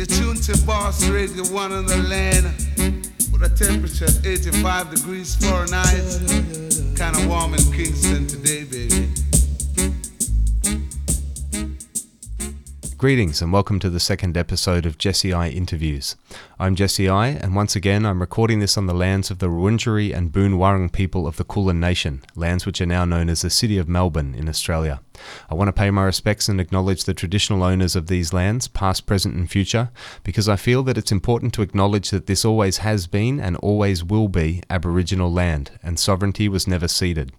You're tuned to Boss Radio 1 on the land with a temperature of 85 degrees Fahrenheit. Kind of warm in Kingston today, baby. Greetings and welcome to the second episode of Jesse I Interviews. I'm Jesse I, and once again I'm recording this on the lands of the Wurundjeri and Boon Wurrung people of the Kulin Nation, lands which are now known as the City of Melbourne in Australia. I want to pay my respects and acknowledge the traditional owners of these lands, past, present, and future, because I feel that it's important to acknowledge that this always has been and always will be Aboriginal land, and sovereignty was never ceded.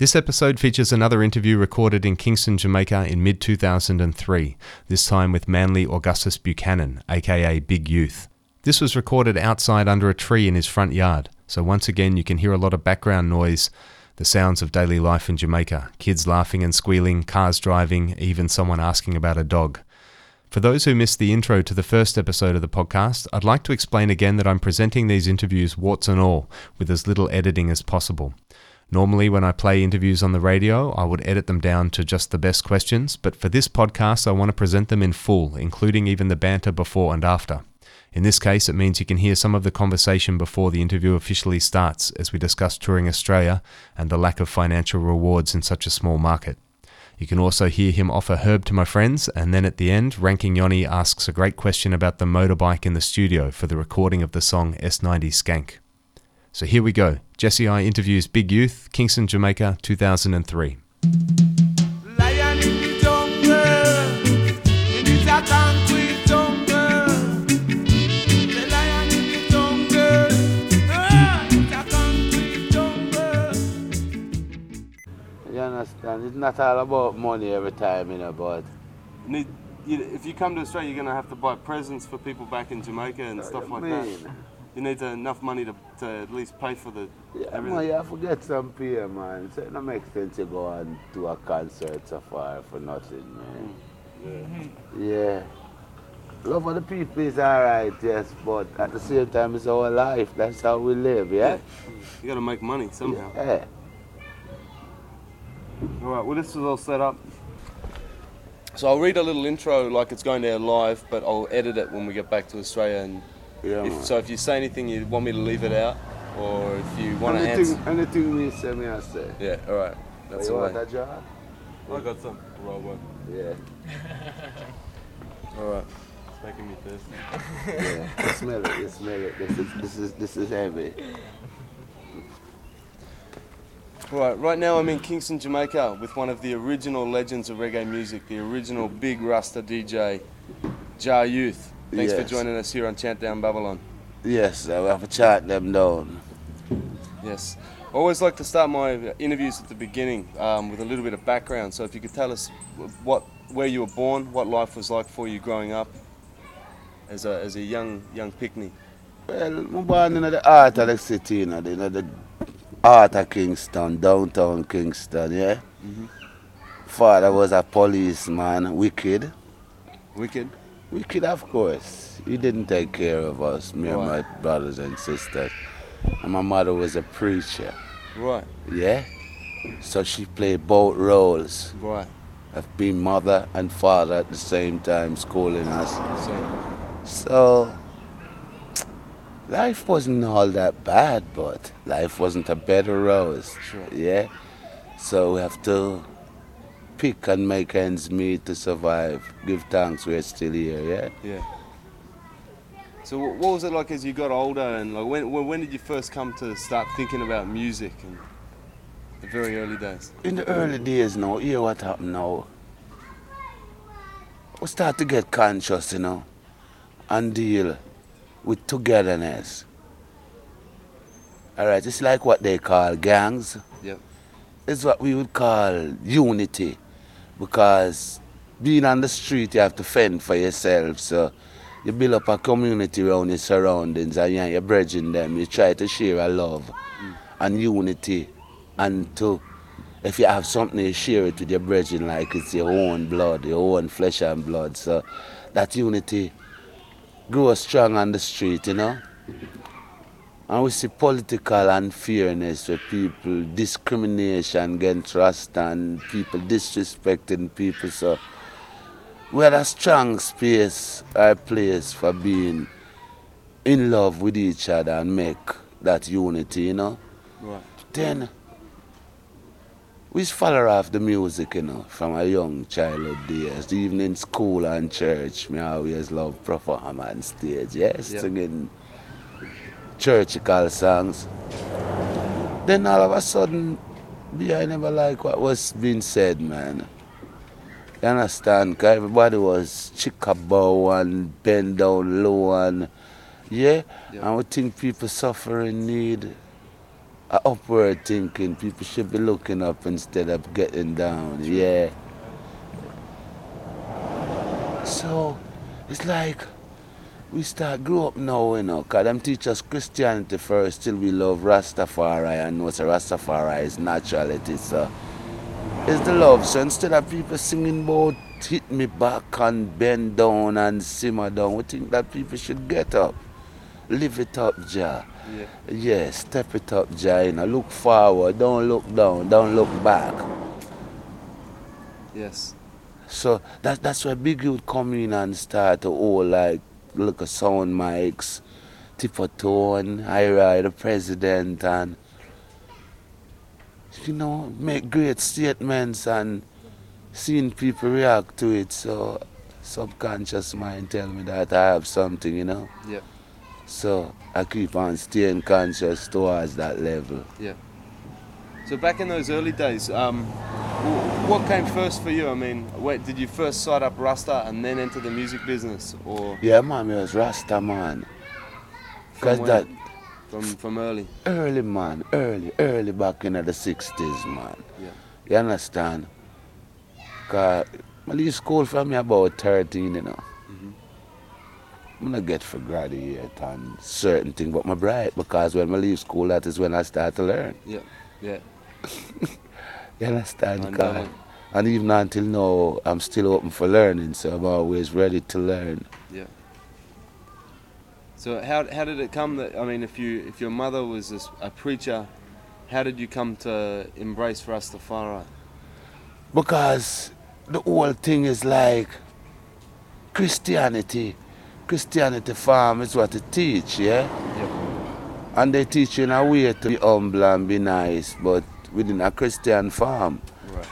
This episode features another interview recorded in Kingston, Jamaica in mid 2003, this time with Manly Augustus Buchanan, aka Big Youth. This was recorded outside under a tree in his front yard, so once again you can hear a lot of background noise, the sounds of daily life in Jamaica kids laughing and squealing, cars driving, even someone asking about a dog. For those who missed the intro to the first episode of the podcast, I'd like to explain again that I'm presenting these interviews warts and all, with as little editing as possible. Normally, when I play interviews on the radio, I would edit them down to just the best questions, but for this podcast, I want to present them in full, including even the banter before and after. In this case, it means you can hear some of the conversation before the interview officially starts as we discuss touring Australia and the lack of financial rewards in such a small market. You can also hear him offer herb to my friends, and then at the end, Ranking Yoni asks a great question about the motorbike in the studio for the recording of the song S90 Skank. So here we go. Jesse I interviews Big Youth, Kingston, Jamaica, 2003. Lion in the jungle, in this a concrete jungle. The lion in the jungle, ah, it's a concrete jungle. You understand? It's not all about money every time, you know, but Need, you, if you come to Australia, you're going to have to buy presents for people back in Jamaica and stuff like that. Mean? You need enough money to, to at least pay for the Yeah, everything. man, you have to get some pay, man. So it don't make sense to go and do a concert so far for nothing, man. Mm-hmm. Yeah. Love of the people is alright, yes, but at the same time, it's our life. That's how we live, yeah? You got to make money somehow. Yeah. All right. Well, this is all set up. So I'll read a little intro like it's going down live, but I'll edit it when we get back to Australia. And Yeah, if, so if you say anything you want me to leave it out, or if you want to anything, answer, anything me say, me I say. yeah. All right. That's oh, you all want right. a job? I got some. Roll one. Yeah. All right. It's making me thirsty. Yeah. you smell it, you smell it. This is, this is, this is heavy. Right, right now I'm in Kingston, Jamaica with one of the original legends of reggae music, the original big Rasta DJ, Jah Youth. Thanks for joining us here on Chant Down Babylon. Yes, I have a chart them down. Yes. I always like to start my interviews at the beginning um, with a little bit of background. So if you could tell us what, where you were born, what life was like for you growing up as a, as a young young picnic. Well, I'm born in the heart of the city, you know, the, you know, the heart of Kingston, downtown Kingston, yeah? Father was a policeman, wicked. Wicked. Wicked, of course. He didn't take care of us, me and my brothers and sisters. And my mother was a preacher, Right, yeah? So she played both roles right. of being mother and father at the same time, schooling us. So, So, life wasn't all that bad, but life wasn't a bed of roses. Sure. Yeah? So, we have to pick and make ends meet to survive. Give thanks we're still here, yeah? yeah. So what was it like as you got older and like when, when did you first come to start thinking about music and the very early days? In the early days now, hear what happened now. We start to get conscious, you know, and deal with togetherness. Alright, it's like what they call gangs. Yep. It's what we would call unity. Because being on the street, you have to fend for yourself. So you build up a community around your surroundings and yeah, you're bridging them. You try to share a love mm. and unity. And to, if you have something, you share it with your brethren like it's your own blood, your own flesh and blood. So that unity grows strong on the street, you know. And we see political unfairness where people discrimination against trust and people disrespecting people. So we had a strong space a place for being in love with each other and make that unity, you know. Right. Then we follow off the music, you know, from a young childhood days. Even in school and church, me always love perform on stage, yes, Yeah. singing churchical songs. Then all of a sudden, I never like what was being said, man. You understand? 'Cause everybody was chickabow and bend down low and yeah, Yeah. and we think people suffering need a upward thinking. People should be looking up instead of getting down. Yeah. So it's like we start grow up now, you know, cause them teach us Christianity first till we love Rastafari and know so Rastafari is naturality. So it's the love. So instead of people singing about hit me back and bend down and simmer down, we think that people should get up. Live it up, Jah. Yeah. Yes, step it up, Jah. You know, look forward, don't look down, don't look back. Yes. So that that's where Big Youth come in and start to hold like look at sound mics, Tippertone, Ira the president and you know, make great statements and seeing people react to it so subconscious mind tell me that I have something, you know. Yeah. So I keep on staying conscious towards that level. So back in those early days, um, what came first for you? I mean, wait, did you first start up Rasta and then enter the music business, or Yeah, man, me was Rasta man. Cause when? that from from early? early man, early, early back in the 60s, man. Yeah. You understand? Cause I leave school from me about 13, you know. Mhm. I'm not get for graduate and certain thing, but my bright because when I leave school, that is when I start to learn. Yeah. Yeah. You understand? Know. And even until now, I'm still open for learning, so I'm always ready to learn. So how how did it come that I mean, if you if your mother was a preacher, how did you come to embrace Rastafari? Because the whole thing is like Christianity. Christianity farm is what they teach, yeah? Yep. And they teach you in a way to be humble and be nice, but within a Christian farm. Right.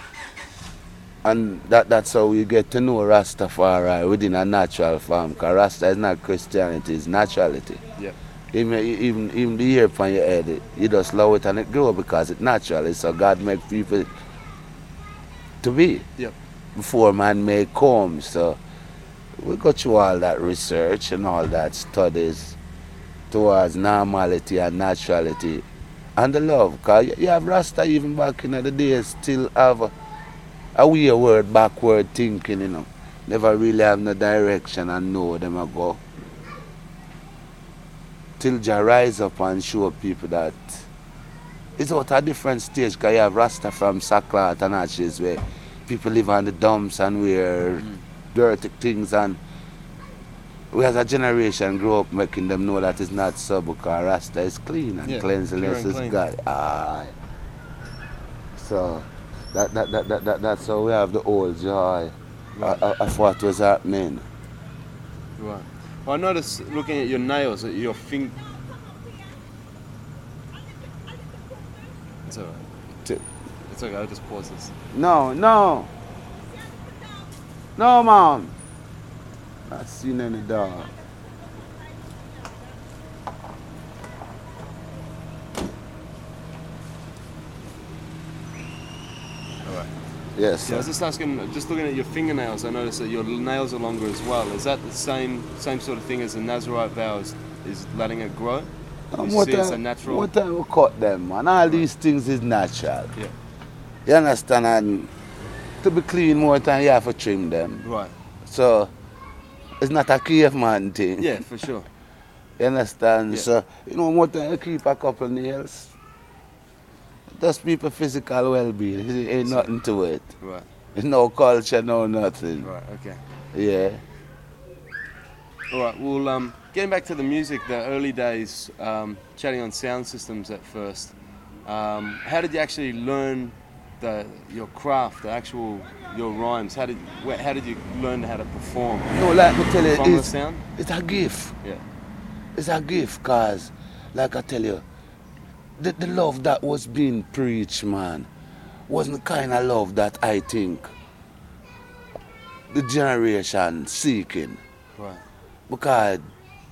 And that, that's how we get to know Rastafari within a natural farm. Because Rasta is not Christianity, it's naturality. Yep. Even, even, even the hair upon your head, you just love it and it grow because it's natural. So God make people to be. Yep. Before man may come. So we go through all that research and all that studies towards normality and naturality and the love. Because you have Rasta even back in the days still have a, a weird backward thinking, you know. Never really have no direction and know them a go. Till Jah rise up and show people that it's out a different stage because you have Rasta from Saklat and Ashes where people live on the dumps and wear Mm. dirty things and we as a generation grow up making them know that it's not so because Rasta is clean and Yeah, cleanliness and is clean. God. Aye. So that, that, that, that, that, that's how we have the old joy Right. of, of what was happening. Right. Well, I noticed looking at your nails your fing. It's alright. It's okay. I'll just pause this. No, no. No, mom. Not seen any dog. Yes. Yeah, I was just asking, just looking at your fingernails, I noticed that your nails are longer as well. Is that the same same sort of thing as the Nazarite vow? Is, is letting it grow? Um, what a natural- What time we cut them, man? All these things is natural. Yeah. You understand? And to be clean more time, you have to trim them. Right. So it's not a caveman thing. Yeah, for sure. You understand? Yeah. So, you know, more time you keep a couple nails. Just people physical well being. It ain't nothing to it. Right. It's no culture, no nothing. Right. Okay. Yeah. All right. Well, um, getting back to the music, the early days, um, chatting on sound systems at first. Um, how did you actually learn the your craft, the actual your rhymes? How did where, how did you learn how to perform? No, like me tell you, From it's, sound? it's a gift. Yeah. It's a gift, cause, like I tell you, the, the love that was being preached, man, wasn't the kind of love that I think the generation seeking. Right. Because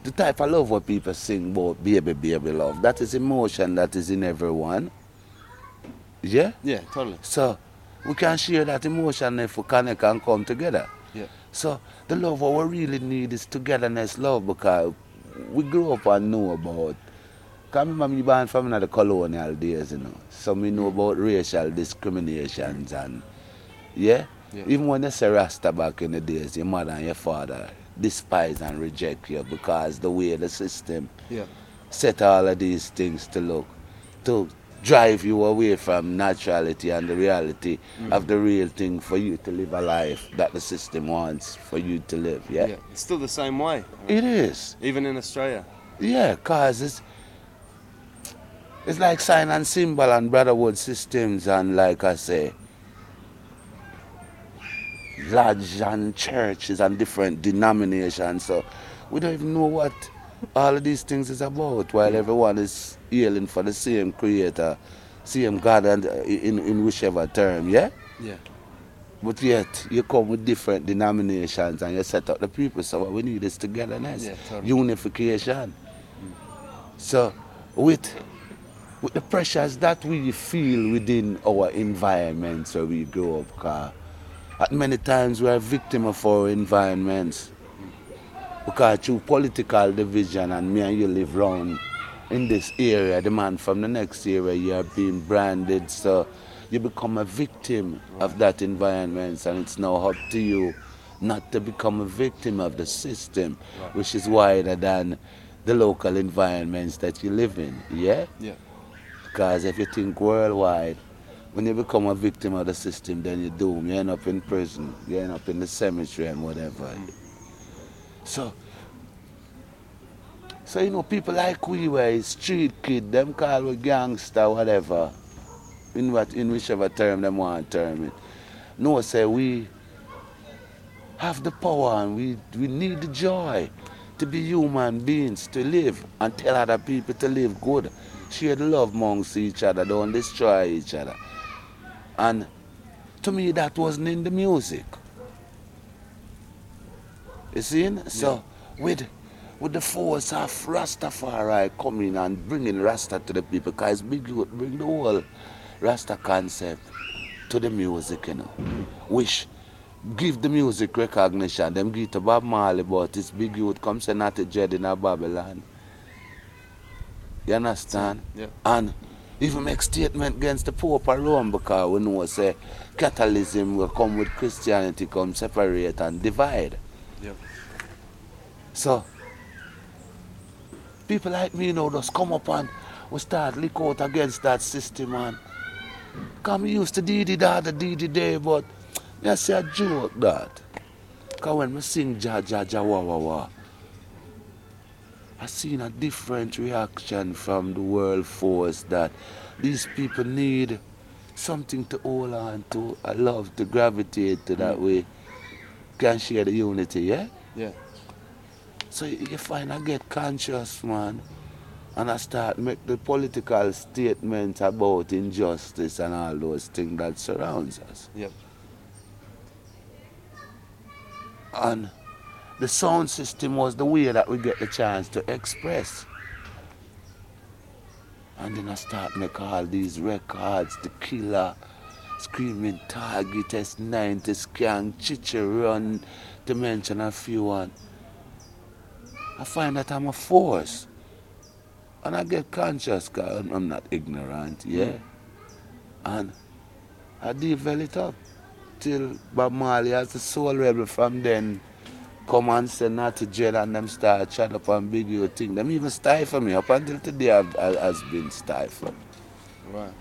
the type of love what people sing about baby, baby love, that is emotion that is in everyone. Yeah? Yeah, totally. So we can share that emotion if we connect and come together. Yeah. So the love what we really need is togetherness love because we grew up and know about Cause remember me born from the colonial days, you know. So we know about racial discriminations and yeah? Yeah. Even when you say Rasta back in the days, your mother and your father despise and reject you because the way the system Yeah. set all of these things to look to drive you away from naturality and the reality of the real thing for you to live a life that the system wants for you to live yeah, Yeah. It's still the same way. it is Even in Australia. yeah cause it's it's like sign and symbol and brotherhood systems and like i say lodge and churches and different denominations so we don't even know what all of these things is about while everyone is yelling for the same creator same god and uh, in, in whichever term yeah Yeah. but yet you come with different denominations and you set up the people. So what we need is togetherness, Yeah, totally. unification. So with with the pressures that we feel within our environments where we grow up, car, at many times we are victim of our environments. Because through political division and me and you live round in this area, the man from the next area, you are being branded. So you become a victim of that environment and it's now up to you not to become a victim of the system, which is wider than the local environments that you live in. Yeah? Yeah. Because if you think worldwide, when you become a victim of the system, then you're doomed. You end up in prison, you end up in the cemetery and whatever. So, so you know, people like we were street kid, them call we gangster, whatever, in what in whichever term them want to term it. No, say we have the power and we we need the joy to be human beings, to live and tell other people to live good. Share the love amongst each other, don't destroy each other. And to me that wasn't in the music. You see? So with with the force of Rastafari coming and bringing Rasta to the people, because big youth bring the whole Rasta concept to the music, you know. Which give the music recognition. Them give to Bob Marley, but it's big youth come say not a Jed in a Babylon. You understand? Yeah. And even make statement against the Pope of Rome because we know say Catholicism will come with Christianity, come separate and divide. Yeah. So people like me you know just come up and we start lick out against that system and come used to it the it day but you see a joke that. Cause when we sing ja ja ja wah wah wah I seen a different reaction from the world force that these people need something to hold on to, a love to gravitate to that mm. way can share the unity, yeah? Yeah. So you find I get conscious, man, and I start make the political statements about injustice and all those things that surrounds us. Yep. And the sound system was the way that we get the chance to express. And then I start make all these records, The Killer, Screaming Target, S90, Skank, Chi Chi Run, to mention a few one. I find that I'm a force. And I get conscious because I'm, I'm not ignorant, yeah? Mm. And I develop it up till Bob Marley as the soul rebel from then come and say not to jail and them start chat up and big you thing. Them even stifle me up until today I've, I, has been stifled. Right.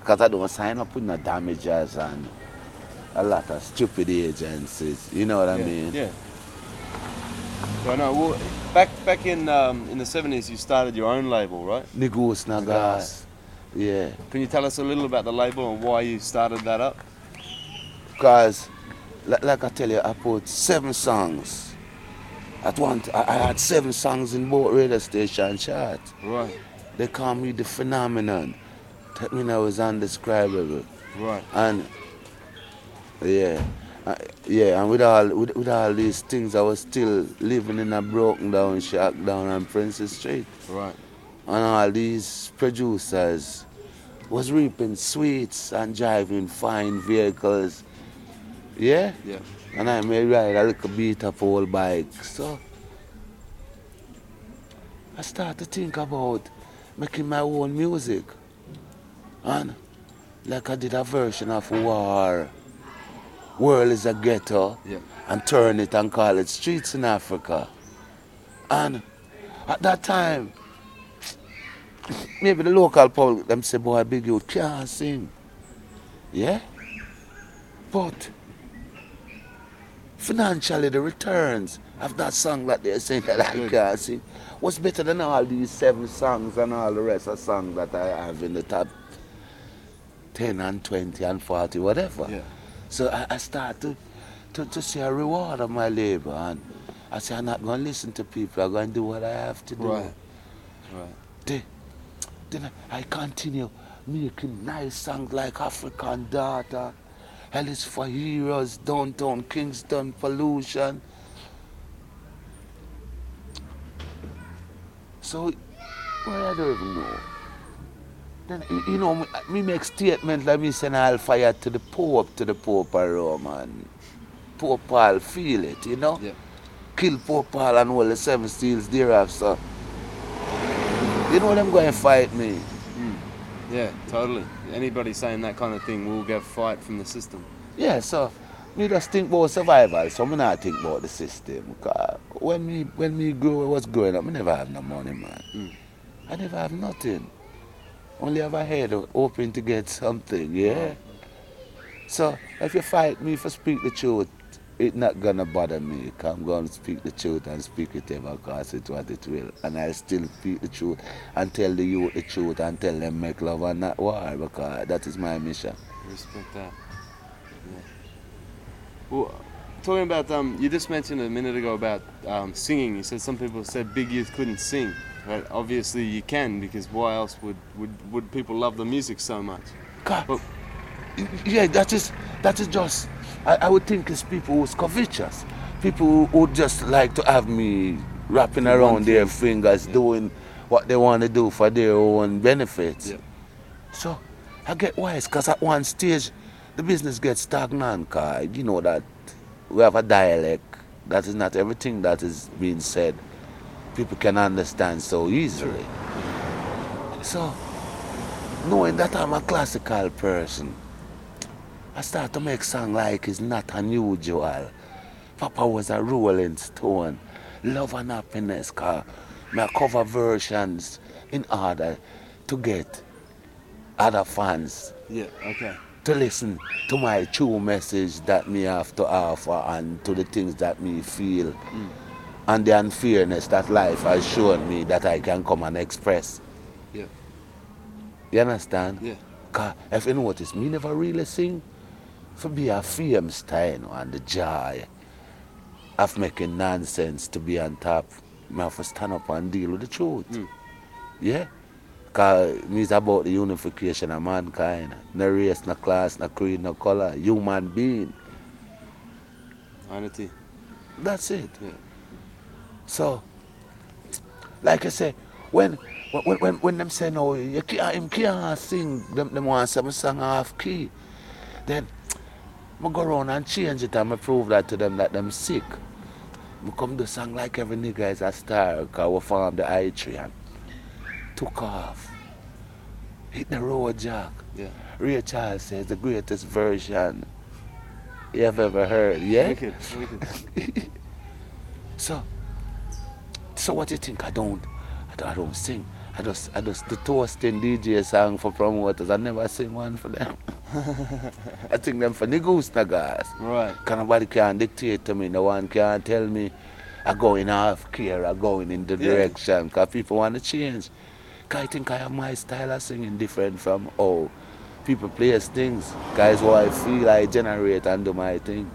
Because I don't sign up with no damages and a lot of stupid agencies. You know what I mean? Yeah. So I know. Well, back back in um, in the seventies, you started your own label, right? Nigus Nagas. Yeah. Can you tell us a little about the label and why you started that up? Because, like, like I tell you, I put seven songs. At one, I had seven songs in both radio station chart. Right. They call me the phenomenon. That mean I was undescribable. Right. And yeah, uh, yeah, and with all with, with all these things, I was still living in a broken down shack down on Princess Street, Right. and all these producers was reaping sweets and driving fine vehicles. Yeah, Yeah. and I may ride a little beat up old bike. So I started to think about making my own music. And like I did a version of War, World is a Ghetto, Yeah. and turn it and call it Streets in Africa. And at that time, maybe the local public, them say, boy, big you can't sing. Yeah? But financially the returns of that song that they're saying that I can't sing was better than all these seven songs and all the rest of songs that I have in the top 10 and 20 and 40, whatever. Yeah. So I, I start to, to, to see a reward of my labor and I say I'm not going to listen to people, I'm going to do what I have to do. Right. Right. Then, then I continue making nice songs like African Daughter, Hell is for Heroes, Downtown Kingston, Pollution. So, well, I don't even know. Then, you- know, me, make statement like me send all fire to the Pope, to the Pope of Rome, and Pope Paul feel it, you know? Yeah. Kill Pope Paul and all the seven seals thereof, so. You know them going to fight me. Yeah, totally. Anybody saying that kind of thing will get fight from the system. Yeah, so me just think about survival, so me not think about the system. Because when me when me grow was growing up, me never have no money, man. Mm. I never have nothing. Only have a head hoping to get something, yeah. So if you fight me for speak the truth, it not gonna bother me. I'm gonna speak the truth and speak it ever cause it what it will. And I still speak the truth and tell the youth the truth and tell them make love and not war because that is my mission. Respect that. Yeah. Well, talking about um, you just mentioned a minute ago about um, singing. You said some people said Big Youth couldn't sing, but obviously you can because why else would would, would people love the music so much? God, But- yeah, that is that is just. I, I would think it's people who's covetous, people who would just like to have me wrapping around their fingers, doing what they want to do for their own benefits. Yeah. So I get wise, cause at one stage the business gets stagnant. Cause you know that we have a dialect. That is not everything that is being said. People can understand so easily. So knowing that I'm a classical person, I start to make song like it's not unusual. Papa was a rolling stone, love and happiness, car. Me cover versions in order to get other fans Yeah. Okay. to listen to my true message that me have to offer and to the things that me feel mm. And the unfairness that life has shown me that I can come and express. Yeah. You understand? Yeah. Cause if you notice, me never really sing for be a fame style you and the joy of making nonsense to be on top. Me have to stand up and deal with the truth. Mm. Yeah? Cause me is about the unification of mankind. No race, no class, no creed, no color. Human being. Unity. That's it. Yeah. So, like I say, when when when, when them say no, you can't, uh, him can't sing, them, them want some song half key, then I go around and change it and I prove that to them that them sick. I come do song like every nigga is a star, cause we formed the I tree and took off. Hit the road, Jack. Yeah. Ray Charles says the greatest version you have ever heard. Yeah? Wicked. Wicked. So, so what do you think? I don't, I don't, I don't sing. I just, I just the toasting DJ song for promoters. I never sing one for them. I think them for niggas. Right. Cause nobody can dictate to me. No one can tell me I going off gear. I going in the Yeah. direction. Cause people want to change. 'Cause I think I have my style of singing different from how people play as things. Guys, what I feel I generate and do my thing.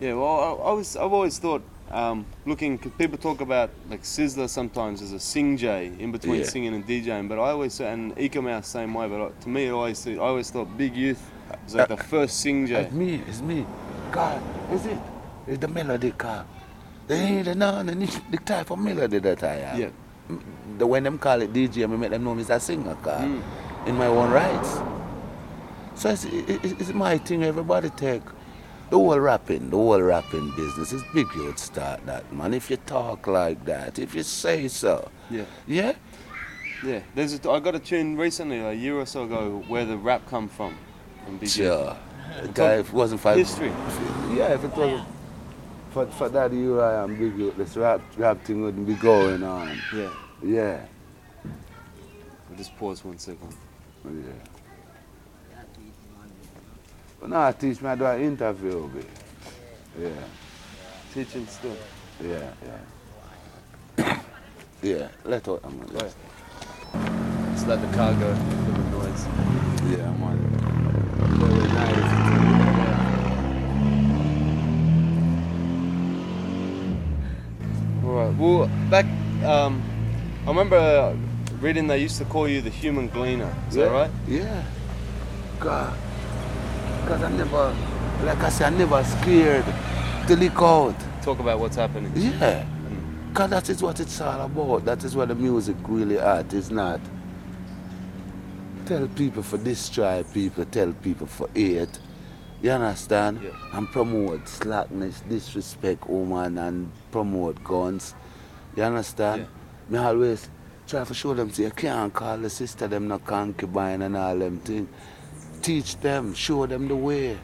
Yeah, well, I, I was, I've always thought, um, looking, cause people talk about like Sizzla sometimes as a sing J in between Yeah. singing and DJing, but I always say, and Eek-A-Mouse same way, but I- to me, it always, I always thought Big Youth was like the first sing J. It's me, it's me. God, is it? It's the melody, car. They ain't the, no, the, type of melody that I have. Yeah. The when them call it DJ, I make them know me as a singer, car. Mm. In my own rights. So it's, it, it- it's my thing, everybody take. The whole rapping, the whole rapping business is big you'd start that, man. If you talk like that, if you say so. Yeah. Yeah? Yeah, there's a, I got a tune recently, a year or so ago, where the rap come from. from Big. Sure. Guy, if it wasn't for History. Yeah, if it wasn't for, for that year I am big youth, this rap, rap thing wouldn't be going on. Yeah. Yeah. I'll just pause one second. Oh, yeah. But now teach me I do an interview, babe. Yeah, Teaching still. yeah, yeah. yeah, let out I'm Right. Just let the car go the noise. Yeah, man. Very nice. Alright, well, back, um, I remember uh, reading they used to call you the human gleaner. Is yeah. that right? Yeah. God. Because I never, like I said, I never scared to leak out. Talk about what's happening. Yeah. Mm. Because that is what it's all about. That is what the music really at. is not. tell people for this tribe, people, tell people for it. You understand? Yeah. And promote slackness, disrespect woman and promote guns. You understand? Me always try to show them say you can't call the sister them no concubine and all them things. Teach them, show them the way.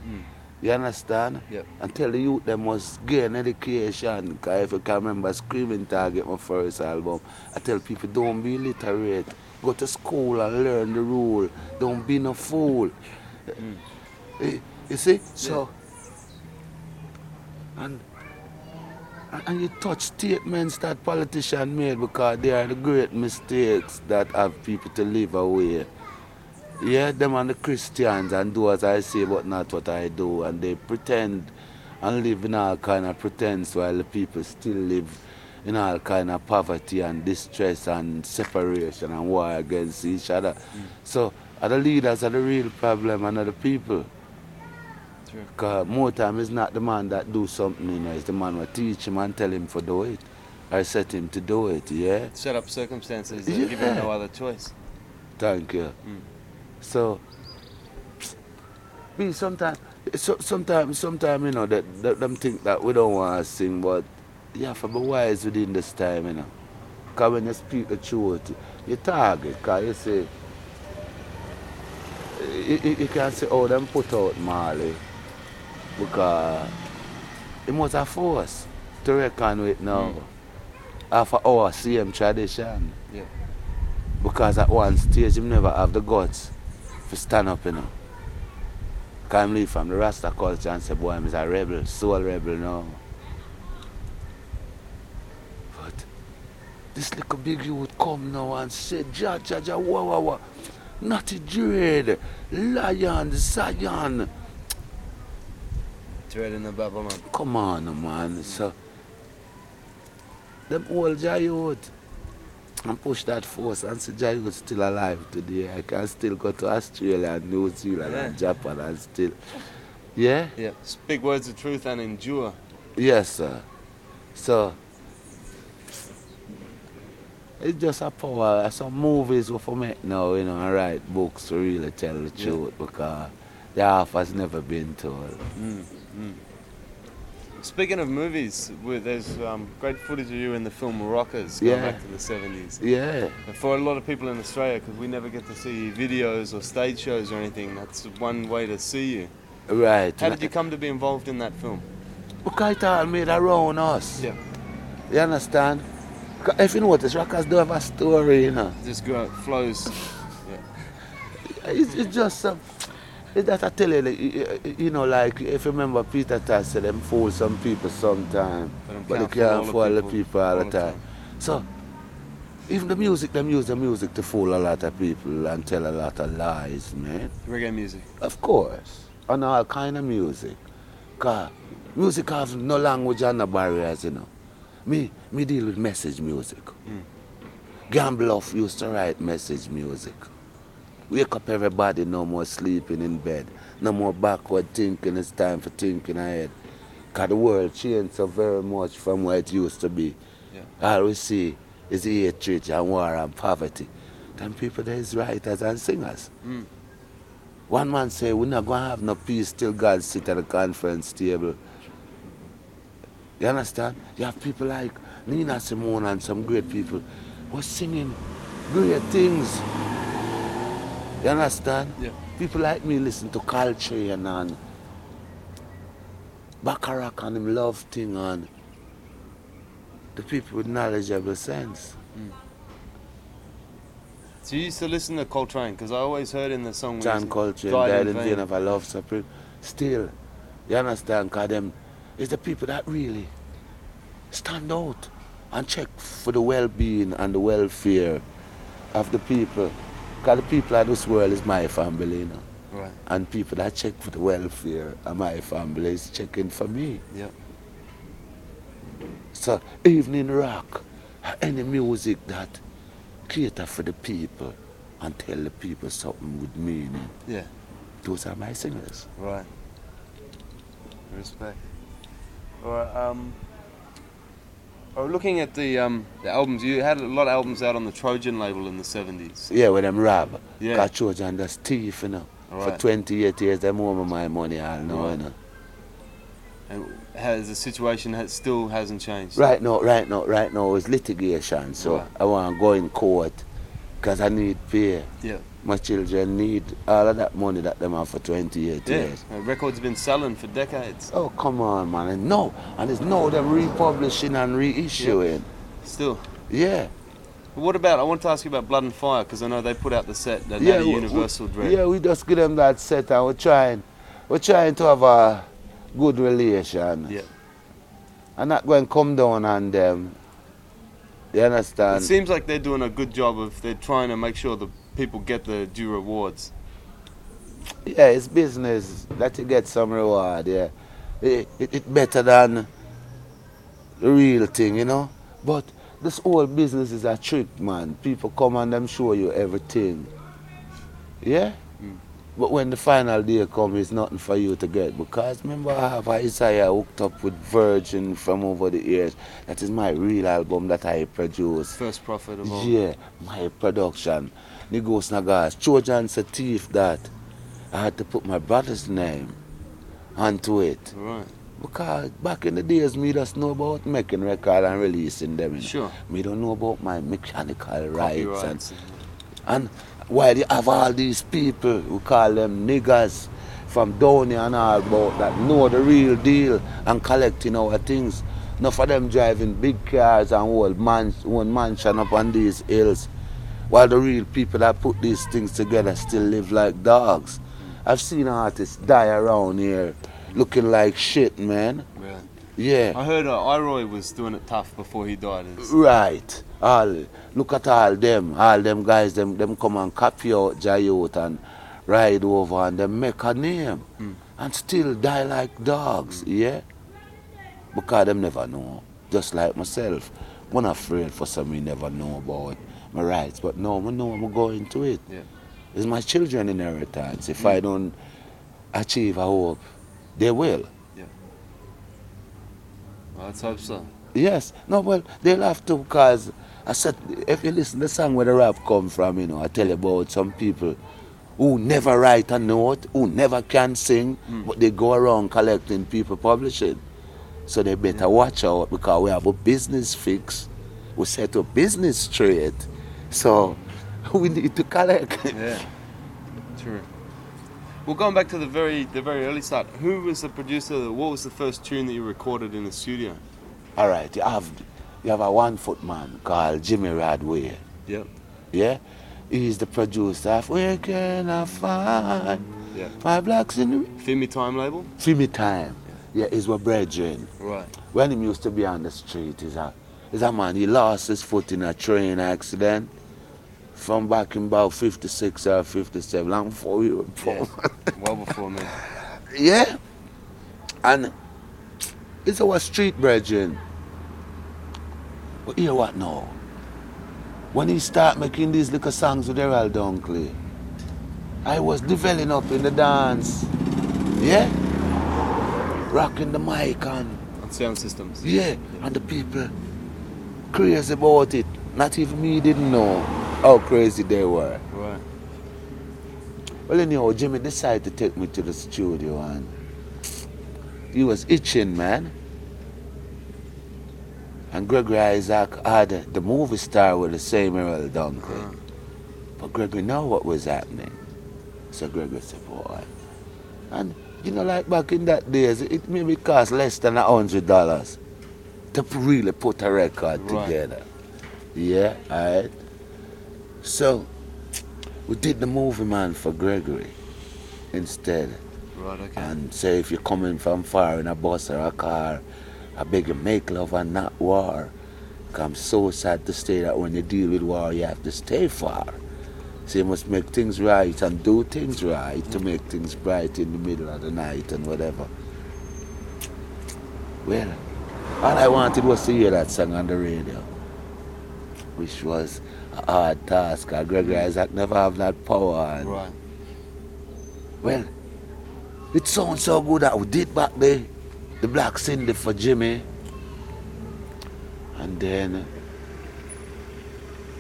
You understand? Yep. And tell the youth they must gain education. Because if you can remember Screaming Target, my first album, I tell people don't be illiterate. Go to school and learn the rule. Don't be no fool. Eh, You see? So, and, and- and you touch statements that politicians made because they are the great mistakes that have people to live away. Yeah, them and the Christians and do as I say but not what I do and they pretend and live in all kind of pretense while the people still live in all kind of poverty and distress and separation and war against each other. So are the leaders are the real problem and are the people. True. Because more time is not the man that do something, you know, it's the man who teach him and tell him to do it. I set him to do it, yeah? Set up circumstances that give him no other choice. Thank you. Mm. So, me sometimes, so, sometimes, sometimes, you know, that, that them think that we don't want to sing, but you have to be wise within this time, you know. Because when you speak the truth, you target, because you say, you, you, you can say, oh, them put out Marley, because it must have force to reckon with now. Mm. After our same tradition. Yeah. Because at one stage him never have the guts to stand up, you know. Him leave from the Rasta culture and say, boy, I'm a rebel, soul rebel now. But this little big would come now and say, Ja, ja, ja, wah, wah, wah. Natty Dread, Lion, Zion. Dread in the Babylon. Come on, man. So, them old Jah Youth and push that force and say Jah Youth still alive today. I can still go to Australia and New Zealand and Japan and still. Yeah? Yeah. Speak words of truth and endure. Yes, sir. So, it's just a power. Some movies we for make now, you know, and write books to really tell the Yeah. truth because the half has never been told. Mm, mm. Speaking of movies, there's um, great footage of you in the film Rockers going Yeah. back to the 70s. Yeah. And for a lot of people in Australia, because we never get to see videos or stage shows or anything, that's one way to see you. Right. How did you come to be involved in that film? Because it all made around us. Yeah. You understand? If you notice, Rockers do have a story, you know. Just go, flows. It's, it's just some. It's that I tell you, like, you- know, like if you remember Peter said them fool some people sometime, But but they can't fool the people people all all the time. time. So Even the music, them use the music to fool a lot of people and tell a lot of lies, man. Reggae music. Of course. On all kind of music. Cause music have no language and no barriers, you know. Me, me deal with message music. Hmm. Gambluff used to write message music. Wake up everybody, no more sleeping in bed. No more backward thinking, it's time for thinking ahead. Cause the world changed so very much from where it used to be. Yeah. All we see is hatred and war and poverty. Them people there is writers and singers. Mm. One man say, we're not going to have no peace till God sit at the conference table. You understand? You have people like Nina Simone and some great people who are singing great things. You understand? Yeah. People like me listen to culture and on Bacharach and him love thing and the people with knowledgeable sense. Mm. So you used to listen to Coltrane because I always heard in the song. John Coltrane died in in vain. of a love supreme. Still, you understand, because them is the people that really stand out and check for the well-being and the welfare of the people. Because the people of this world is my family, you know. Right. And people that check for the welfare of my family is checking for me. Yeah. So evening rock, any music that cater for the people and tell the people something with meaning. Yeah. Those are my singers. Right. Respect. Right. Um. Oh, looking at the um the albums, you had a lot of albums out on the Trojan label in the seventies. Yeah, with them rob. Yeah. Cause Trojan that's thief, you know. For Right. 28 years, them owe me my money, I know, Right. you know. And has the situation has, still hasn't changed. Right now, right now, right now it's litigation, so Right. I want to go in court because I need pay. Yeah. My children need all of that money that them have for 28 Yeah. years. Uh, records been selling for decades. Oh, come on, man. And no, and it's no them republishing and reissuing. Still. Yeah. But what about? I want to ask you about Blood and Fire because I know they put out the set that yeah, we- Universal we, Dread. Yeah, we just give them that set and we're trying, we're trying to have a good relation. Yeah. I'm not going to come down on them. You understand? It seems like they're doing a good job of they're trying to make sure the people get the due rewards. Yeah, it's business that you get some reward. Yeah, it, it, it better than the real thing, you know. But this whole business is a trick, man. People come and them show you everything. Yeah. Mm. But when the final day comes, it's nothing for you to get. Because remember, I have Isaiah hooked up with Virgin from over the years. That is my real album that I produce. First Prophet of Old. Yeah, my production. Negos Nagas. Trojan's a thief that I had to put my brother's name onto it. Right. Because back in the days, me just know about making record and releasing them. you know. Sure. Me don't know about my mechanical rights. And, and while you have all these people, who call them niggers, from down here and all about that know the real deal and collecting our things. Enough of them driving big cars and old man, one mansion up on these hills. While the real people that put these things together still live like dogs. I've seen artists die around here looking like shit, man. Really. Yeah. I heard uh, I-Roy was doing it tough before he died. Right. All look at all them, all them guys, them them come and copy out Jah Youth and ride over and them make a name Mm. and still die like dogs, yeah? Because them never know. Just like myself. I'm afraid for some me never know about my rights, but no, I know I'm going to it. Yeah. It's my children inheritance. If I don't achieve a hope, they will. Well, let's hope so. Yes. No, well, they'll have to because I said, if you listen to the song where the rap come from, you know, I tell you about some people who never write a note, who never can sing, hmm. but they go around collecting people publishing. So they better hmm. watch out because we have a business fix. We set a business straight. So we need to collect. Yeah. True. Well, going back to the very the very early start, who was the producer? What was the first tune that you recorded in the studio? All right, you have you have a one foot man called Jimmy Radway. Yep. Yeah? He's the producer of Where Can I Find Yeah. My Blacks in the Fe Me Time label. Fe Me Time. Yeah, he's my brethren. Right. When he used to be on the street, he's a Is a man, he lost his foot in a train accident from back in about 56 or 57, long before we were born. Well before me. Yeah. And it's our street brethren. But hear what now? When he start making these little songs with Errol Dunkley, I was developing up in the dance. Yeah? Rocking the mic and On sound systems. yeah, and the people crazy about it. Not even me didn't know how crazy they were. Right. Well, anyhow, Jimmy decided to take me to the studio and he was itching, man. And Gregory Isaac had the movie star with the same Errol Dunkley. Uh-huh. But Gregory know what was happening. So Gregory said, boy. And you know, like back in that days, it maybe cost less than a hundred dollars to really put a record Right. together. Yeah, alright. So we did the movie man for Gregory instead. Right, okay. And say if you're coming from far in a bus or a car, I beg you make love and not war. I'm so sad to say that when you deal with war, you have to stay far. So you must make things right and do things right to make things bright in the middle of the night and whatever. Well, all I wanted was to hear that song on the radio, which was a hard task. Gregory mm. Isaac never have that power. And right. well, it sounds so good that we did back there the Black Cindy for Jimmy. And then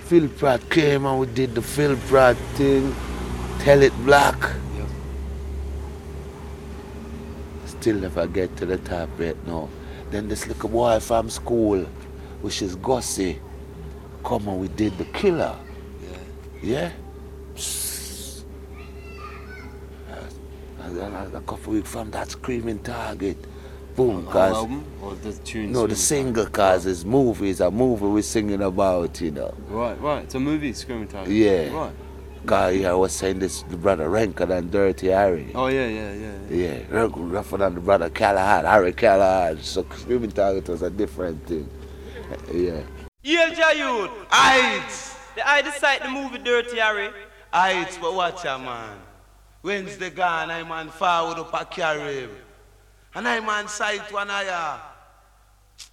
Phil Pratt came and we did the Phil Pratt thing. Tell it black. Yep. Still never get to the top yet now. Then this little boy from school, which is Gussie, come and we did the killer. Yeah. Yeah? And then a couple weeks from that screaming target. Boom, cause or the tunes? no the single cause is movie is a movie we're singing about, you know. Right, right. It's a movie, Screaming Target. Yeah. Right. Cause yeah, I was saying this the brother Ranker than Dirty Harry. Oh yeah, yeah, yeah. yeah. Yeah, rougher than the brother Callahan, Harry Callahan. So screaming target was a different thing. Yeah. Yelja youth. Aight. The I decide the movie Dirty Harry. Aight, but watch ya man. When's Wednesday gone, I man forward up a carib. And I man sight one aya.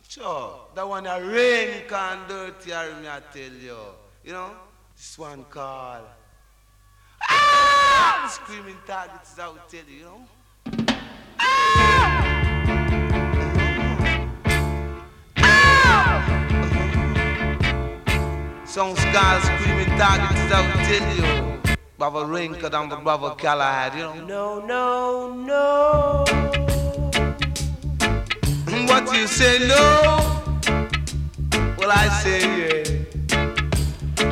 Sure, that one a rain can dirty Harry, me I tell you. You know, this one call. Ah! The screaming targets out tell you, you know. Some scars screaming targets out tell you. Brother Rinker and the brother Callahan, you know. No, no, no. What you say no? Well, I say yeah.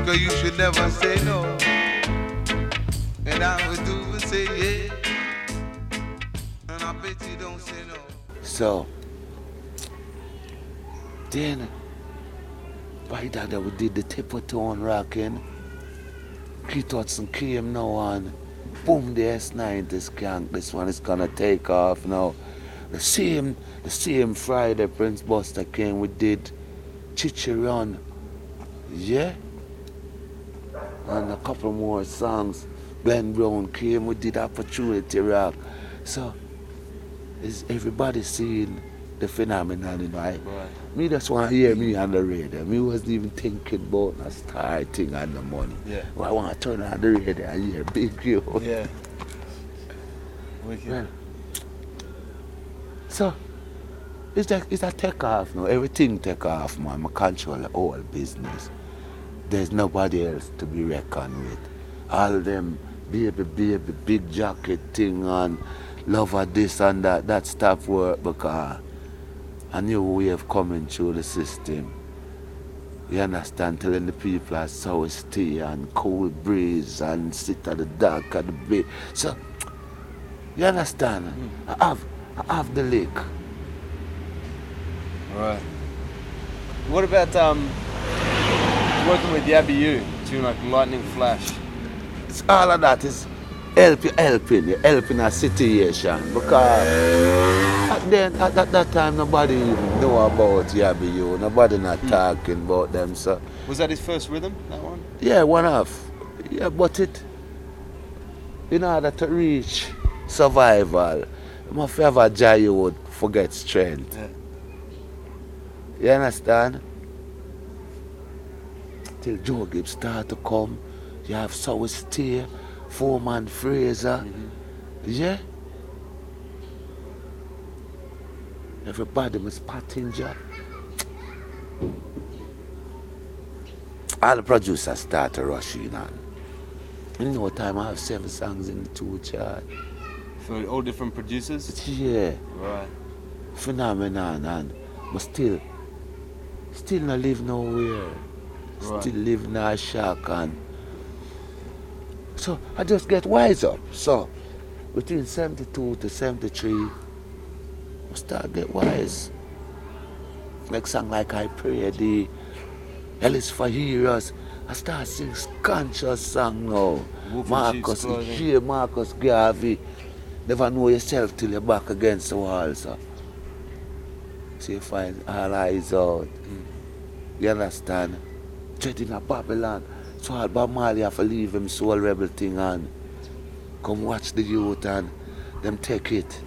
Cause you should never say no. And I would do is say yeah. And I bet you don't say no. So then by that we did the Tippertone rocking. Keith Hudson came now on. Boom the S90 skank. This one is gonna take off now. The same the same Friday Prince Buster came we did Chi Chi Run Yeah? And a couple more songs. Glen Brown came, we did Opportunity Rock. So is everybody seeing the phenomenon, know? Right. Me just want to hear me on the radio. Me wasn't even thinking about a star thing and the money. Yeah. But I want to turn on the radio and hear Big you. Yeah. Wicked. Well, so it's a, it's a take off now. Everything take off, man. I control the whole business. There's nobody else to be reckoned with. All them baby, baby, big jacket thing and love of this and that, that stuff work because a new wave coming through the system. You understand? Telling the people are so stay and cool breeze and sit at the dark at the bay. So you understand? I have I have the lake. Right. What about um working with Yabby You, tune like Lightning Flash? It's all of that is help you helping, you helping a situation. Because at then at that, that time nobody even know about Yabby You. Nobody not hmm. talking about them. So Was that his first rhythm? That one? yeah, one off. Yeah, but it in order to reach survival, you must have a joy you would forget strength. Yeah. You understand? Till Joe Gibbs start to come, you have Sour Steer, Foreman Fraser. Mm-hmm. Yeah? Everybody must Pottinger. All the producers start rushing rush in on. You know time I have seven songs in the two chart. For all different producers? Yeah. Right. phenomenon and but still still not live nowhere Right. still live in a shack and so I just get wise up so between 72 to 73 I start get wise like song like I pray the hell is for heroes I start sing conscious song now Wolf Marcus clothing. Marcus Garvey never know yourself till you're back against the wall so so you find all eyes out. You understand? Treading a Babylon. So all Bob Marley have to leave him soul rebel thing and come watch the youth and them take it.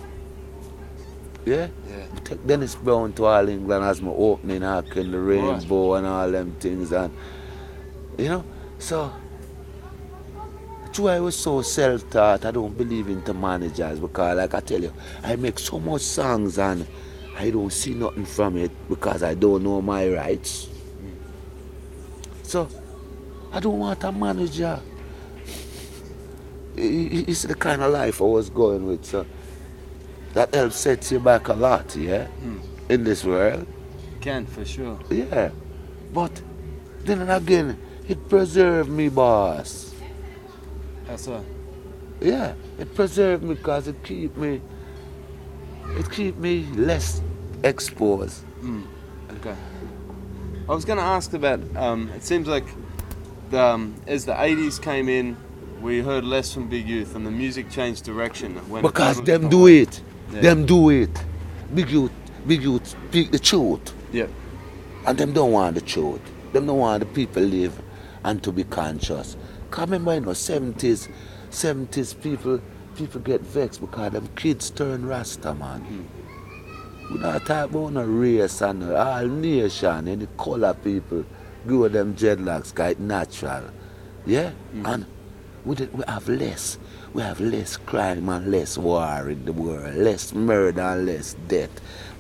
Yeah? Yeah. Take Dennis Brown to all England as my opening act and the rainbow and all them things and you know, so that's why I was so self-taught. I don't believe into managers because, like I tell you, I make so much songs and I don't see nothing from it because I don't know my rights. Mm. So, I don't want a manager. It's the kind of life I was going with. So, that helps set you back a lot, yeah, in this world. Can, for sure. Yeah, but then again, it preserved me, boss. That's so? Yeah, it preserved me because it keep me, it keep me less exposed. Okay. I was going to ask about. Um, it seems like the, um, as the '80s came in, we heard less from Big Youth, and the music changed direction. When Because them do it, Yeah. them do it. Big youth, big youth speak the truth, Yeah. and them don't want the truth. Them don't want the people live and to be conscious. Cause remember, you know, seventies, seventies people, people get vexed because them kids turn Rasta man. We not talk about no race and all nation, any color people grow them dreadlocks, cause it's natural. Yeah? Mm-hmm. And we, did, we have less. We have less crime and less war in the world, less murder and less death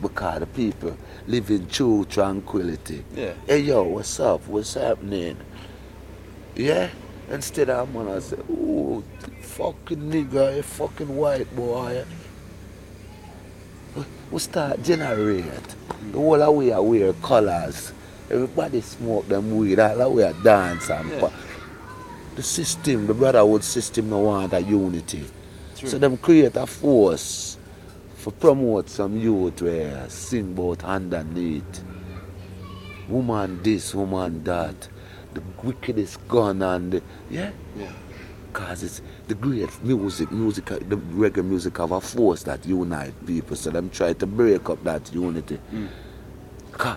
because the people live in true tranquility. Yeah. Hey yo, what's up? What's happening? Yeah? Instead of I'm gonna say, ooh, fucking nigga, you fucking white boy. We- We start generate. The whole of we wear colours. Everybody smoke them weed, all of we are dance and Yeah. the system, the brotherhood system no want a unity. True. So them create a force for promote some youth where sing about underneath. Woman this, woman that. The wickedest gun and the, yeah? Yeah. Cause it's the great music, music, the reggae music have a force that unite people. So them try to break up that unity. Mm. Cause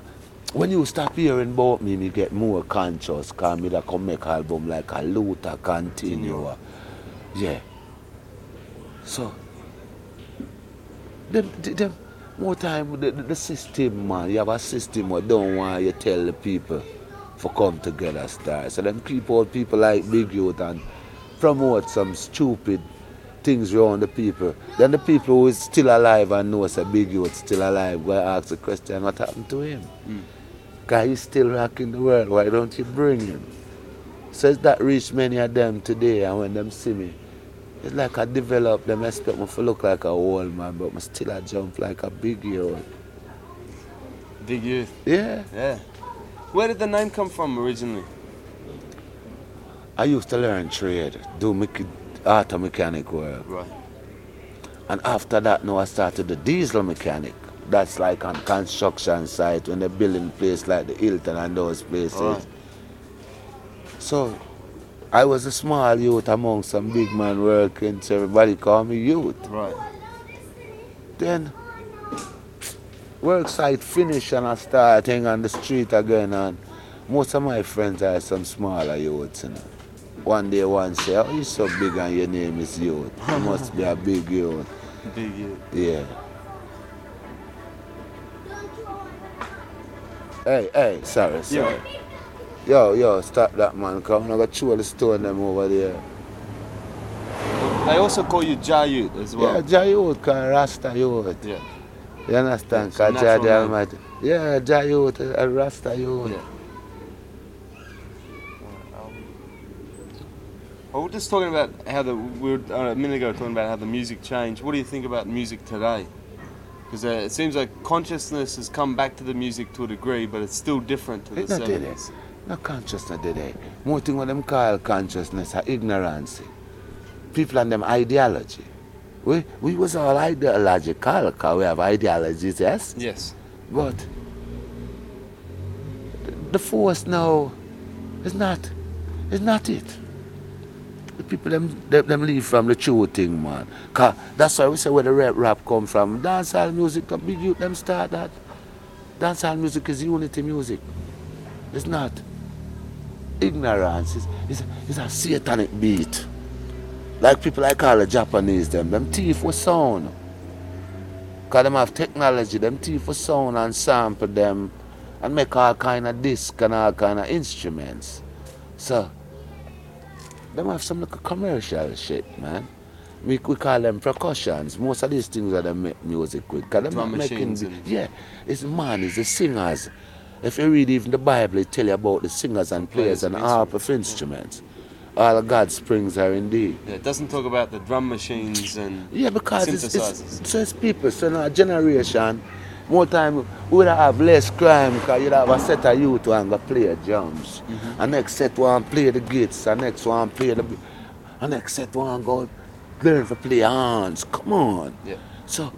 when you stop hearing about me, me get more conscious. Cause me that come make album like a Luta Continua. Yeah. So them, them more time the, the, system man, you have a system where don't want you tell the people for come together start. So them keep all people like Big Youth and promote some stupid things around the people. Then the people who is still alive and knows a Big Youth still alive go ask the question what happened to him. Hmm. Guy he's still rocking the world, why don't you bring him? Says that reach many of them today and when them see me, it's like I develop them expect me to look like a old man, but I still I jump like a big youth. Big Youth. Yeah. Yeah. Where did the name come from originally? I used to learn trade, do mech- auto mechanic work. Right. And after that now I started the diesel mechanic. That's like on construction site when they're building place like the Hilton and those places. Alright. So I was a small youth among some big man working, so everybody call me youth. Right. Then work site finish and I start hang on the street again and most of my friends are some smaller youths. You know. One day one say, oh you so big and your name is youth. You must be a big youth. Big youth. Yeah. Hey, hey, sorry, sorry. Yo, yo, stop that man, come. I'm gonna throw the stone them over there. I also call you Jah Youth as well. Yeah, Jah Youth, cause Rasta youth. Yeah. You understand? Cause Jah natural the name. Almighty. Yeah, Jah Youth, a Rasta youth. Yeah. Well, we're just talking about how the we were uh, a minute ago talking about how the music changed. What do you think about music today? Because uh, it seems like consciousness has come back to the music to a degree, but it's still different to the It not did it. seventies. No consciousness did it. More thing what them call consciousness are ignorance. People and them ideology. We we was all ideological cause we have ideologies, yes? Yes. But the- the force now is not is not it. The people them, them them leave from the true thing, man. Cause that's why we say where the rap rap come from. Dancehall music, the big them start that. Dancehall music is unity music. It's not. Ignorance is is is a satanic beat. Like people like all the Japanese them, them thief with sound. Cause them have technology, them thief for sound and sample them and make all kind of disc and all kind of instruments. So them have some little commercial shit, man. We, we call them percussions. Most of these things are them make music with. Cause them Drum making the- yeah, it's man, it's the singers. If you read even the Bible, it tell you about the singers and players and harp of instruments. All God's springs are indeed. Yeah, it doesn't talk about the drum machines and Yeah, because it's, it's, so it's people, so now generation, more time we would have less crime because you'd have a set of youth who go play drums. Mm-hmm. And next set one play the gits, and next one play the and next set one go learn to play hands. Come on. yeah. So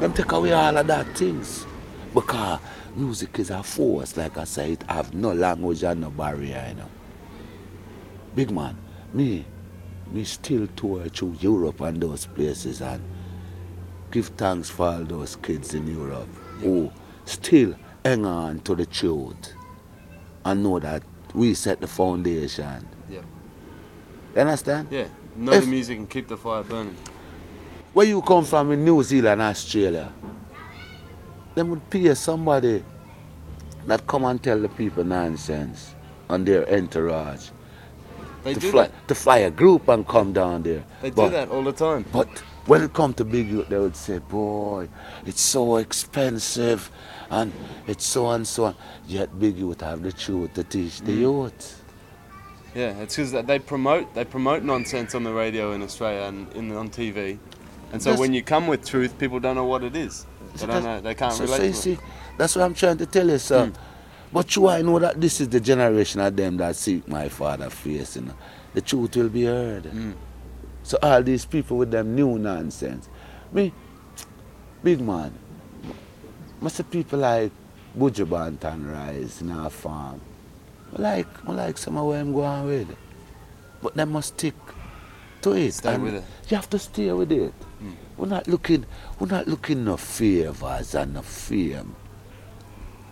them take away all of that things. Because music is a force, like I say, it have no language and no barrier, you know. Big man, me, me still tour through Europe and those places and give thanks for all those kids in Europe who still hang on to the truth and know that we set the foundation. Yeah. You understand? Yeah. Know If- the music and keep the fire burning. Where you come from in New Zealand, Australia, them would pay somebody that come and tell the people nonsense on their entourage They to do fly that. to fly a group and come down there. They do that all the time. But when it come to big youth, they would say, "Boy, it's so expensive, and it's so and so." on." Yet big youth have the truth to teach Mm. the youth. Yeah, it's because they promote they promote nonsense on the radio in Australia and in on TV, and so That's- when you come with truth, people don't know what it is. They don't know. They can't so, relate so you to see, it. that's what I'm trying to tell you, sir. But you, I know that this is the generation of them that seek my father face. You know. The truth will be heard. Mm. So all these people with them new nonsense. Me, big man, must people like Bujabant and Rice in our farm. I like, I like some of where I'm going with. But they must stick to it. Stay with it. You have to stay with it. Hmm. We're not looking, we're not looking no favors and no fame.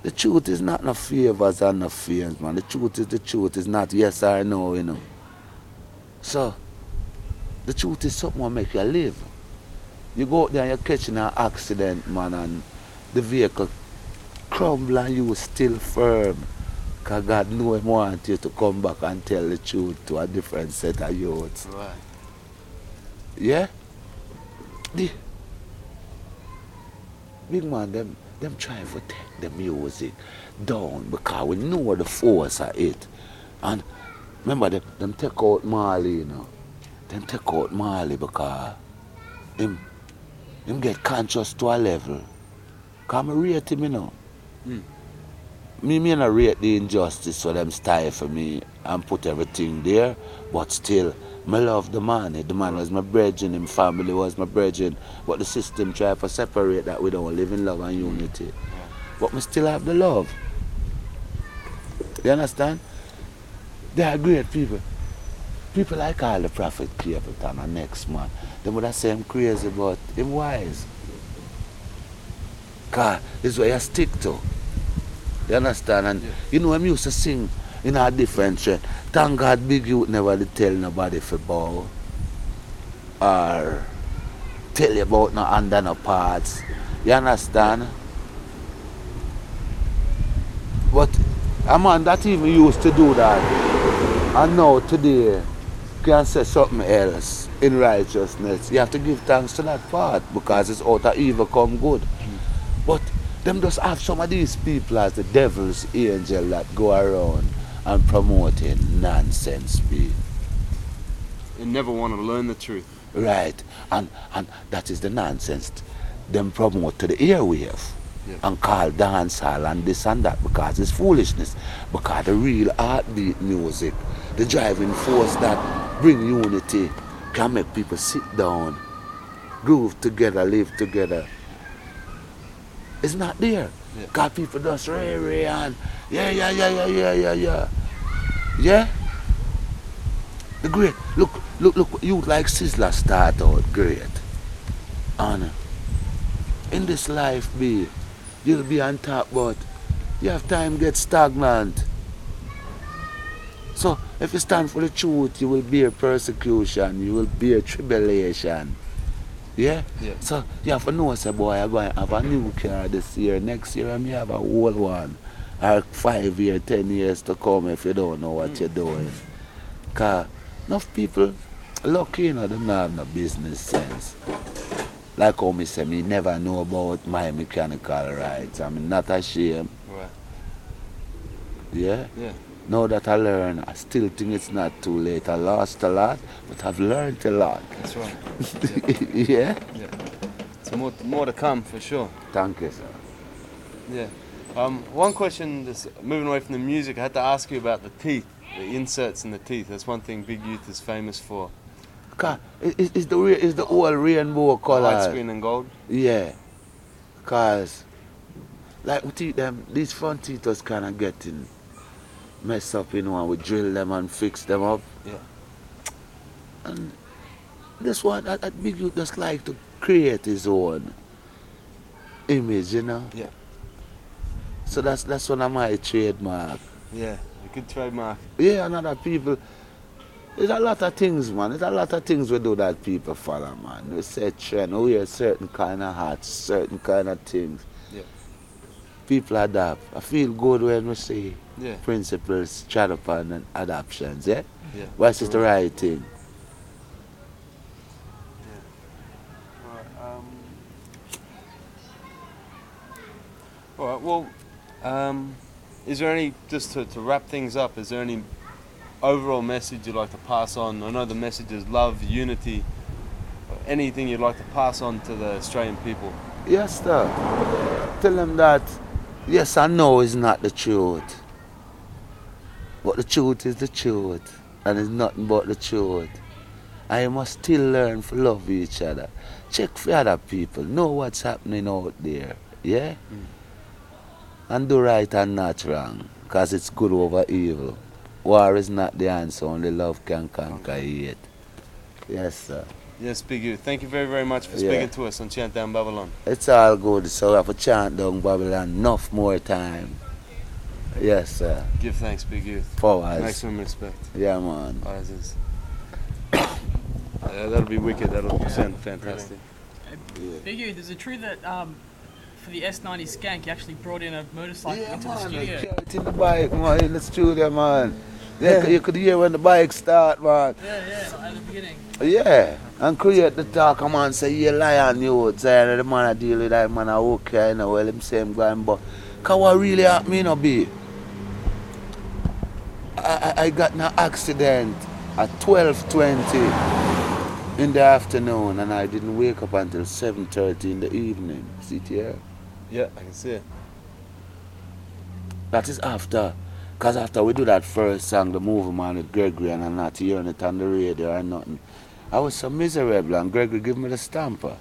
The truth is not no favors and no fames, man. The truth is the truth. is not yes or no, you know. So, the truth is something will make you live. You go out there and you're catching an accident, man, and the vehicle crumble and you still firm. Because God know Him want you to come back and tell the truth to a different set of youths. Right. Yeah? The big man, them them trying to take the music down because we know the force of it. And remember them, them take out Marley, you know. Them take out Marley because him him get conscious to a level. Come I rate him, you know. Mm. Me me not rate the injustice for them style for me and put everything there, but still me love the man. The man was my brethren, him family was my brethren. But the system try to separate that we don't live in love and unity. But me still have the love. You understand? They are great people. People like all the Prophet Capleton and next man. They would have say him crazy, but him wise. Cause this is what you stick to. You understand? And Yeah. you know, I'm used to sing in a different trend. Thank God Big Youth never tell nobody for bow. Or tell you about no under no parts. You understand? But a man that even used to do that and now today can say something else in righteousness. You have to give thanks to that part because it's out of evil come good. But them just have some of these people as the devil's angel that go around and promoting nonsense speech. And never want to learn the truth. Right. And and that is the nonsense them promote to the airwave Yeah. and call dancehall and this and that because it's foolishness. Because the real heartbeat music, the driving force that bring unity, can make people sit down, groove together, live together. It's not there. Yeah. Because people just ray ray and yeah yeah yeah yeah yeah yeah yeah. Yeah? The great look look look you like Sizzla start out great. And in this life be you'll be on top but you have time get stagnant. So if you stand for the truth you will bear persecution, you will bear tribulation. Yeah? Yeah. So you have to know say boy I'm going to have a new car this year. Next year I may have a old one. Or five year, ten years to come if you don't know what mm. you're doing. Cause enough people lucky you know them not have no business sense. Like how me say me never know about my mechanical rights. I'm not ashamed. Right. Yeah? Yeah. Now that I learn, I still think it's not too late. I lost a lot, but I've learned a lot. That's right. yeah? Yeah. So more, more to come for sure. Thank you, sir. Yeah. Um, one question, just moving away from the music, I had to ask you about the teeth, the inserts in the teeth. That's one thing Big Youth is famous for. Cause it, it- it's the re- it's the whole rainbow color. White screen and gold. Yeah. Cause like we teeth them these front teeth was kinda getting messed up, you know, and we drill them and fix them up. Yeah. And this one that, that big youth just like to create his own image, you know? Yeah. So that's that's one of my trademark. Yeah. A good trademark. Yeah, and other people. There's a lot of things, man. There's a lot of things we do that people follow, man. We set trend, we wear certain kind of hats, certain kind of things. Yeah. People adapt. I feel good when we see Yeah. principles, chat upon and adoptions, yeah? Yeah. What's the right thing? Alright, um, all right, well, um, is there any, just to, to wrap things up, is there any overall message you'd like to pass on? I know the message is love, unity, anything you'd like to pass on to the Australian people? Yes, sir. Tell them that yes I know is not the truth. But the truth is the truth. And it's nothing but the truth. And you must still learn to love each other. Check for other people. Know what's happening out there. Yeah? Mm. And do right and not wrong. Because it's good over evil. War is not the answer. Only love can conquer it. Yes, sir. Yes, Big U. Thank you very, very much for Yeah. speaking to us on Chant Down Babylon. It's all good. So we have to chant down Babylon enough more time. Yes, sir. Give thanks, Big Youth. Powers. Maximum respect. Yeah, man. As is. Uh, that'll be wicked. That'll sound fantastic. Big Youth, is it true that um, for the S90 skank, you actually brought in a motorcycle into the studio? Yeah, It's in the bike, man. In the studio, man. Yeah, you could hear when the bike start, man. Yeah, yeah, at the beginning. Yeah. And create the talk, a man say, you lion, you. Say, the man I deal with that man, I okay, you know, well, him say him going, but, cause what really happened, me, no be. I, I, I got in an accident at 12.20 in the afternoon and I didn't wake up until 7.30 in the evening. See it here? Yeah, I can see it. That is after. Because after we do that first song, the movie man with Gregory and I'm not hearing it on the radio or nothing, I was so miserable and Gregory gave me the stamper. Uh,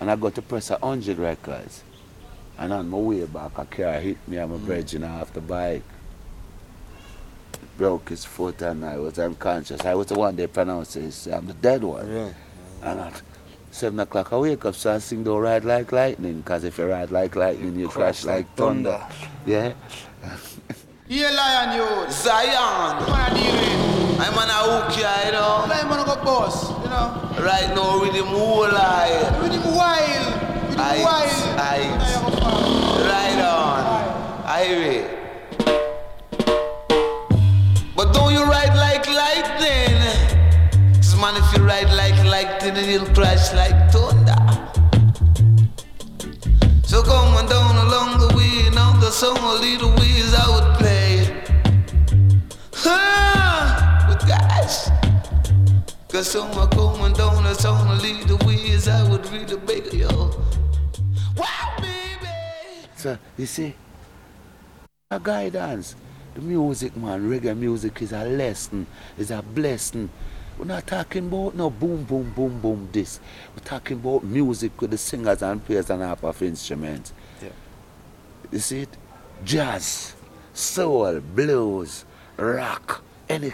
and I got to press a hundred records. And on my way back, a car hit me on a mm. bridge, and I have to bike. Broke his foot and I was unconscious. I was the one they pronounced it. I'm the dead one. Really? And at 7 o'clock I wake up, so I sing don't ride like lightning, because if you ride like lightning, you crash, like thunder. Yeah? Yeah, lion you. Zion! Man, I deal with. I'm on a hook here, you know. Like, man, I go boss, you know. Right now, with the moonlight. With him wild. With him Aight, wild. aight. Now you go far. Right on. Highway. Ride like lightning. Cause man, if you ride like lightning, it'll crash like thunder. So come on down along the way, now the song a little ways I would play. Huh, but gosh. Cause someone coming down the song a little ways I would really beg you. Wow, baby. So, you see, a guidance. The music, man, reggae music is a lesson, is a blessing. We're not talking about no boom, boom, boom, boom, this. We're talking about music with the singers and players and harp of instruments. Yeah. You see it? Jazz, soul, blues, rock, any.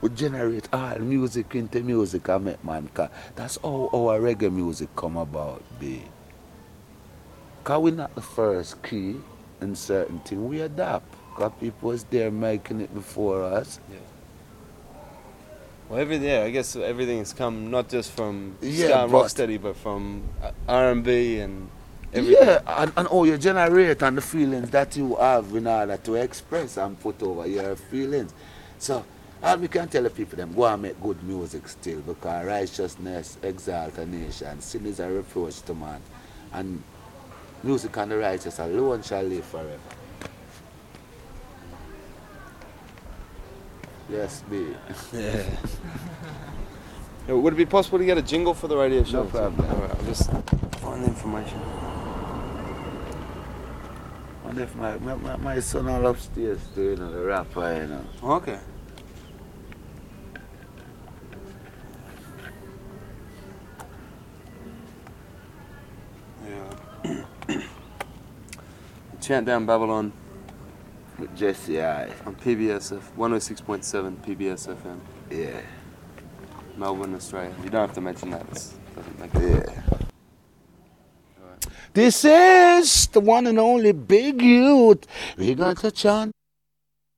We generate all music into music, I make man. that's how our reggae music come about, be. Because we're not the first key in certain things, we adapt. Because people was there making it before us. Well, every yeah, I guess everything has come not just from Yeah, ska and but- rocksteady, but from uh, R and B and everything. Yeah, and, and how you generate and the feelings that you have in order to express and put over your feelings. So, all we can tell the people them go and make good music still because righteousness exalt a nation, sin is a reproach to man, and music and the righteous alone shall live forever. Yes, be. Yeah. Would it be possible to get a jingle for the radio show? No problem. All right, I'll just find the information. And if my, my, my, son all upstairs too, you know, the rapper, you know. Okay. Yeah. Chant Down Babylon With Jesse I. on PBSF, 106.7 PBSFM. Yeah. Melbourne, Australia. You don't have to mention that. It doesn't make it. Yeah. This is the one and only Big Youth. We're going to chant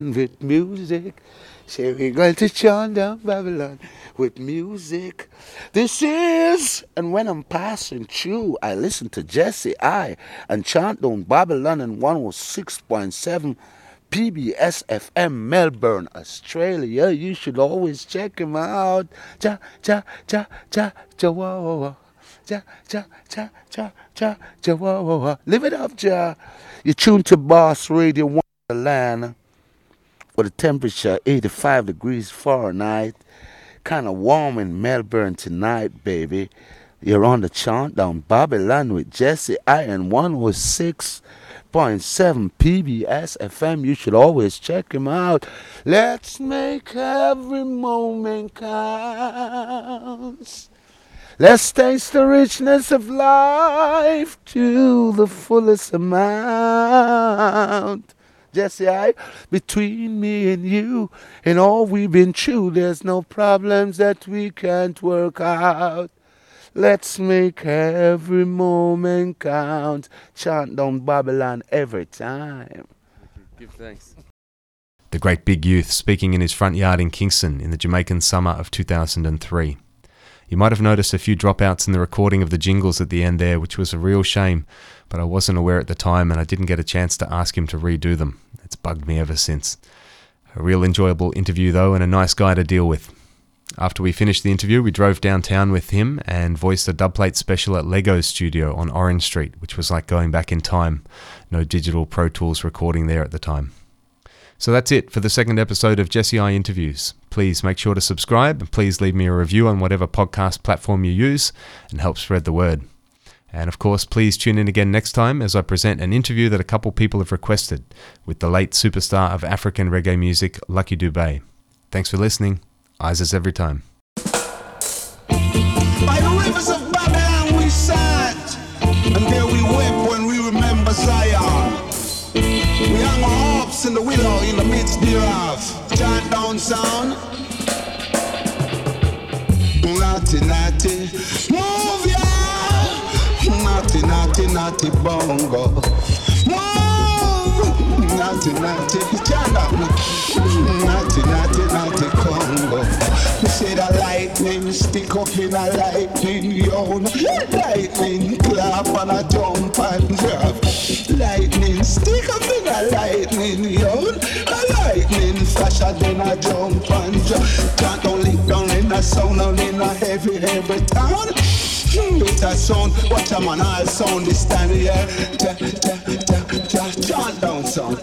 with music. Say we're going to chant down Babylon with music. This is, and when I'm passing through, I listen to Jesse I and chant down Babylon in 106.7 PBS FM Melbourne, Australia. You should always check him out. Wah, wah. Ja, ja, ja, ja, ja, ja, wah, wah, wah. Live it up, Ja. You tune to Boss Radio Wonderland with a temperature 85 degrees Fahrenheit. Kind of warm in Melbourne tonight, baby. You're on the chant down Babylon with Jesse Iron oh 106.7 PBS FM. You should always check him out. Let's make every moment count. Let's taste the richness of life to the fullest amount. Jesse, I, between me and you, and all we've been through, there's no problems that we can't work out. Let's make every moment count. Chant down Babylon every time. Give thanks. The great big youth speaking in his front yard in Kingston in the Jamaican summer of 2003. You might have noticed a few dropouts in the recording of the jingles at the end there, which was a real shame, but I wasn't aware at the time and I didn't get a chance to ask him to redo them. It's bugged me ever since. A real enjoyable interview though, and a nice guy to deal with. After we finished the interview, we drove downtown with him and voiced a dubplate special at Lego's studio on Orange Street, which was like going back in time. No digital Pro Tools recording there at the time. So that's it for the second episode of Jesse I Interviews. Please make sure to subscribe and please leave me a review on whatever podcast platform you use and help spread the word. And of course, please tune in again next time as I present an interview that a couple people have requested with the late superstar of African reggae music, Lucky Dubé. Thanks for listening. As every time. By the rivers of Babylon we sat, and there we wept when we remember Zion. We hung our harps in the willow in the midst thereof. Down sound. Move ya. Bongo. Move. Chant Congo. We say the lightning stick up in a lightning yawn. Lightning clap and a jump and drop. Lightning stick up in a lightning yawn. A lightning flash and then a jump and drop. Can't only down in a sound and in a heavy, heavy town. A sound, watch a man all sound this time ja, chant down sound.